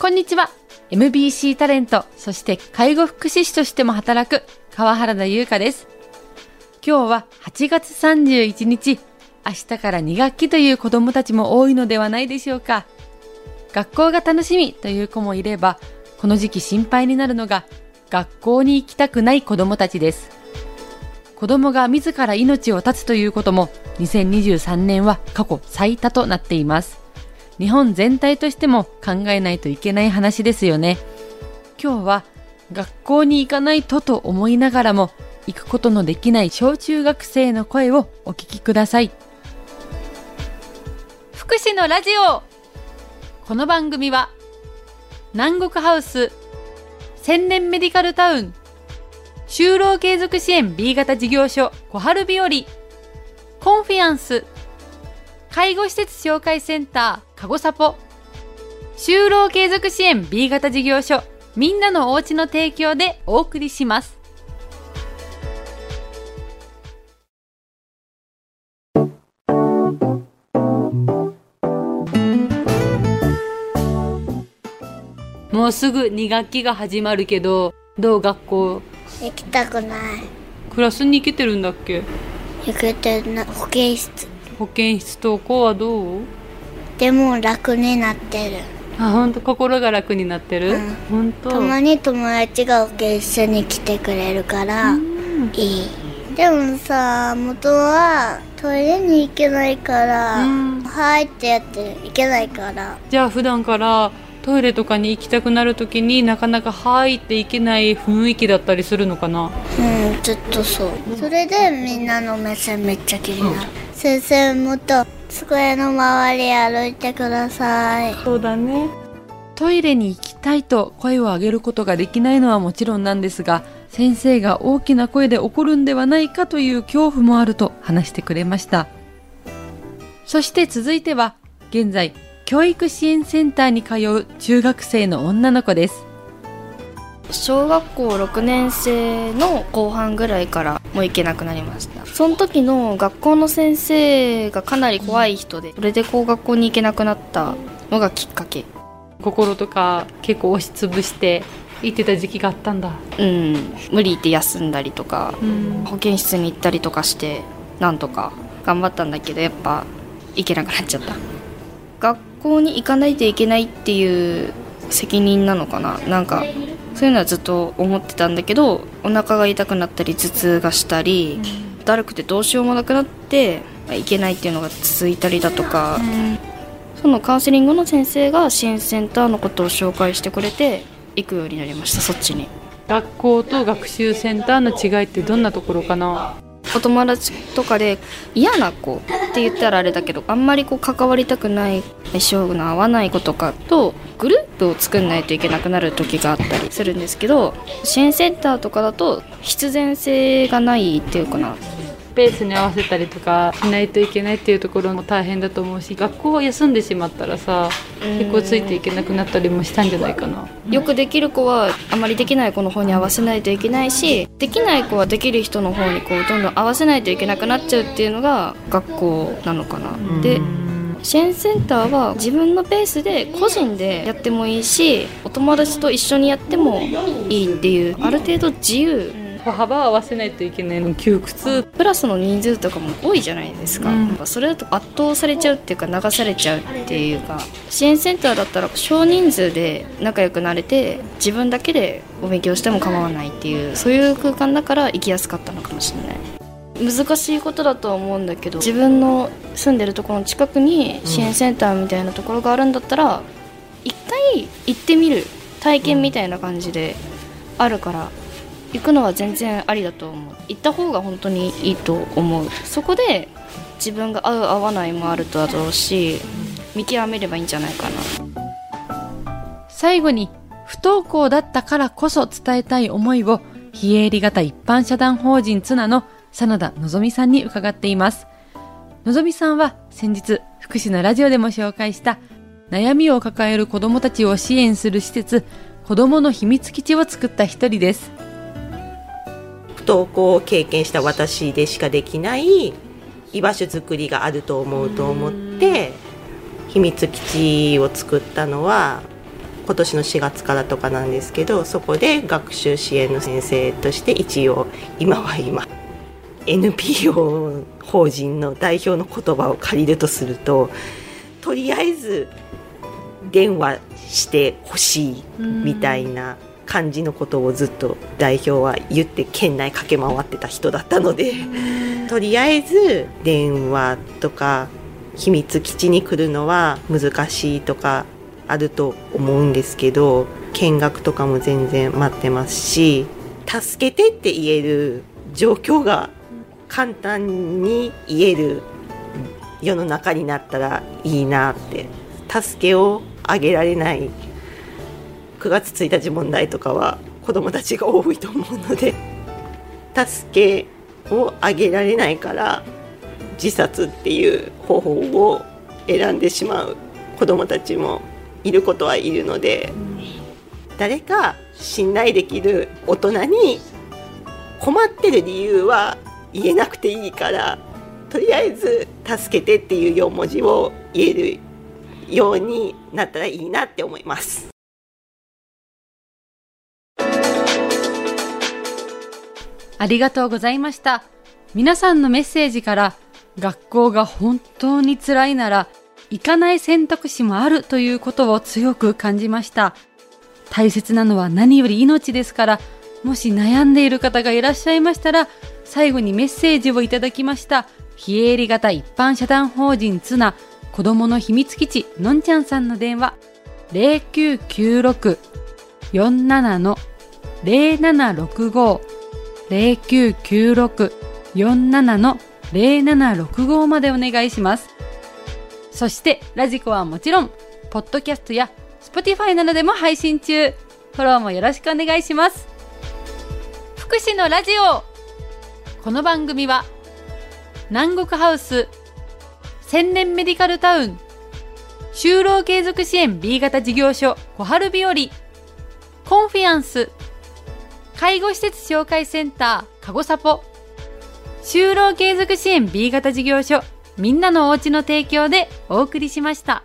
こんにちは。MBC タレント、そして介護福祉士としても働く川原田優香です。今日は8月31日、明日から2学期という子供たちも多いのではないでしょうか。学校が楽しみという子もいれば、この時期心配になるのが学校に行きたくない子供たちです。子供が自ら命を絶つということも2023年は過去最多となっています。日本全体としても考えないといけない話ですよね。今日は学校に行かないとと思いながらも行くことのできない小中学生の声をお聞きください。福祉のラジオこの番組は南国ハウス千年メディカルタウン就労継続支援 B 型事業所小春日和コンフィアンス介護施設紹介センターかごさぽ就労継続支援 B 型事業所。みんなのおうちの提供でお送りします。もうすぐ2学期が始まるけどどう学校？行きたくない。クラスに行けてるんだっけ？行けてな保健室。保健室登校はどう？でも楽になってる。あ本当？心が楽になってる、うん、本当？たまに友達が保健室に来てくれるからいい。でもさ元はトイレに行けないから、うん、はいってやって行けないから。じゃあ普段からトイレとかに行きたくなる時になかなか入っていけない雰囲気だったりするのかな？うんずっとそう。それでみんなの目線めっちゃ気になる、うん、先生もっと机の周り歩いてください。そうだね。トイレに行きたいと声を上げることができないのはもちろんなんですが先生が大きな声で怒るんではないかという恐怖もあると話してくれました。そして続いては現在教育支援センターに通う中学生の女の子です。小学校6年生の後半ぐらいからもう行けなくなりました。その時の学校の先生がかなり怖い人でそれでこう学校に行けなくなったのがきっかけ。心とか結構押しつぶして行ってた時期があったんだ。うん。無理言って休んだりとか、うん、保健室に行ったりとかしてなんとか頑張ったんだけどやっぱ行けなくなっちゃった。学校に行かないといけないっていう責任なのかな。なんかそういうのはずっと思ってたんだけどお腹が痛くなったり頭痛がしたり、うん、だるくてどうしようもなくなっていけないっていうのが続いたりだとか、うん、そのカウンセリングの先生が支援センターのことを紹介してくれて行くようになりましたそっちに。学校と学習センターの違いってどんなところかな？お友達とかで嫌な子って言ったらあれだけどあんまりこう関わりたくない相性の合わない子とかとグループを作んないといけなくなる時があったりするんですけど支援センターとかだと必然性がないっていうかなペースに合わせたりとかしないといけないっていうところも大変だと思うし学校を休んでしまったらさ結構ついていけなくなったりもしたんじゃないかな。よくできる子はあまりできない子の方に合わせないといけないしできない子はできる人の方にこうどん。どん。合わせないといけなくなっちゃうっていうのが学校なのかなで支援センターは自分のペースで個人でやってもいいしお友達と一緒にやってもいいっていうある程度自由。歩幅を合わせないといけないの窮屈。プラスの人数とかも多いじゃないですか、うん、それだと圧倒されちゃうっていうか流されちゃうっていうか支援センターだったら少人数で仲良くなれて自分だけでお勉強しても構わないっていうそういう空間だから行きやすかったのかもしれない。難しいことだとは思うんだけど自分の住んでるところの近くに支援センターみたいなところがあるんだったら一回行ってみる体験みたいな感じであるから行くのは全然ありだと思う。行った方が本当にいいと思う。そこで自分が合う合わないもあるとだろうし見極めればいいんじゃないかな。最後に不登校だったからこそ伝えたい思いを非営利型一般社団法人ツナの真田のぞみさんに伺っています。のぞみさんは先日福祉のラジオでも紹介した悩みを抱える子供たちを支援する施設子供の秘密基地を作った一人です。不登校を経験した私でしかできない居場所づくりがあると思うと思って秘密基地を作ったのは今年の4月からとかなんですけどそこで学習支援の先生として一応今は今 NPO 法人の代表の言葉を借りるとするととりあえず電話してほしいみたいな感じのことをずっと代表は言って県内駆け回ってた人だったのでとりあえず電話とか秘密基地に来るのは難しいとかあると思うんですけど見学とかも全然待ってますし助けてって言える状況が簡単に言える世の中になったらいいなって助けをあげられない。9月1日問題とかは子どもたちが多いと思うので助けをあげられないから自殺っていう方法を選んでしまう。子どもたちもいることはいるので誰か信頼できる大人に困ってる理由は言えなくていいからとりあえず「助けて」っていう4文字を言えるようになったらいいなって思います。ありがとうございました。皆さんのメッセージから学校が本当に辛いなら行かない選択肢もあるということを強く感じました。大切なのは何より命ですから、もし悩んでいる方がいらっしゃいましたら、最後にメッセージをいただきました。非営利型一般社団法人ツナ子供の秘密基地のんちゃんさんの電話0996-47の0765 0996-47の0765までお願いします。そして、ラジコはもちろん、ポッドキャストや Spotify などでも配信中。フォローもよろしくお願いします。福祉のラジオこの番組は、南国ハウス、千年メディカルタウン、就労継続支援 B 型事業所小春日和、コンフィアンス、介護施設紹介センター、かごさぽ。就労継続支援 B 型事業所、みんなのおうちの提供でお送りしました。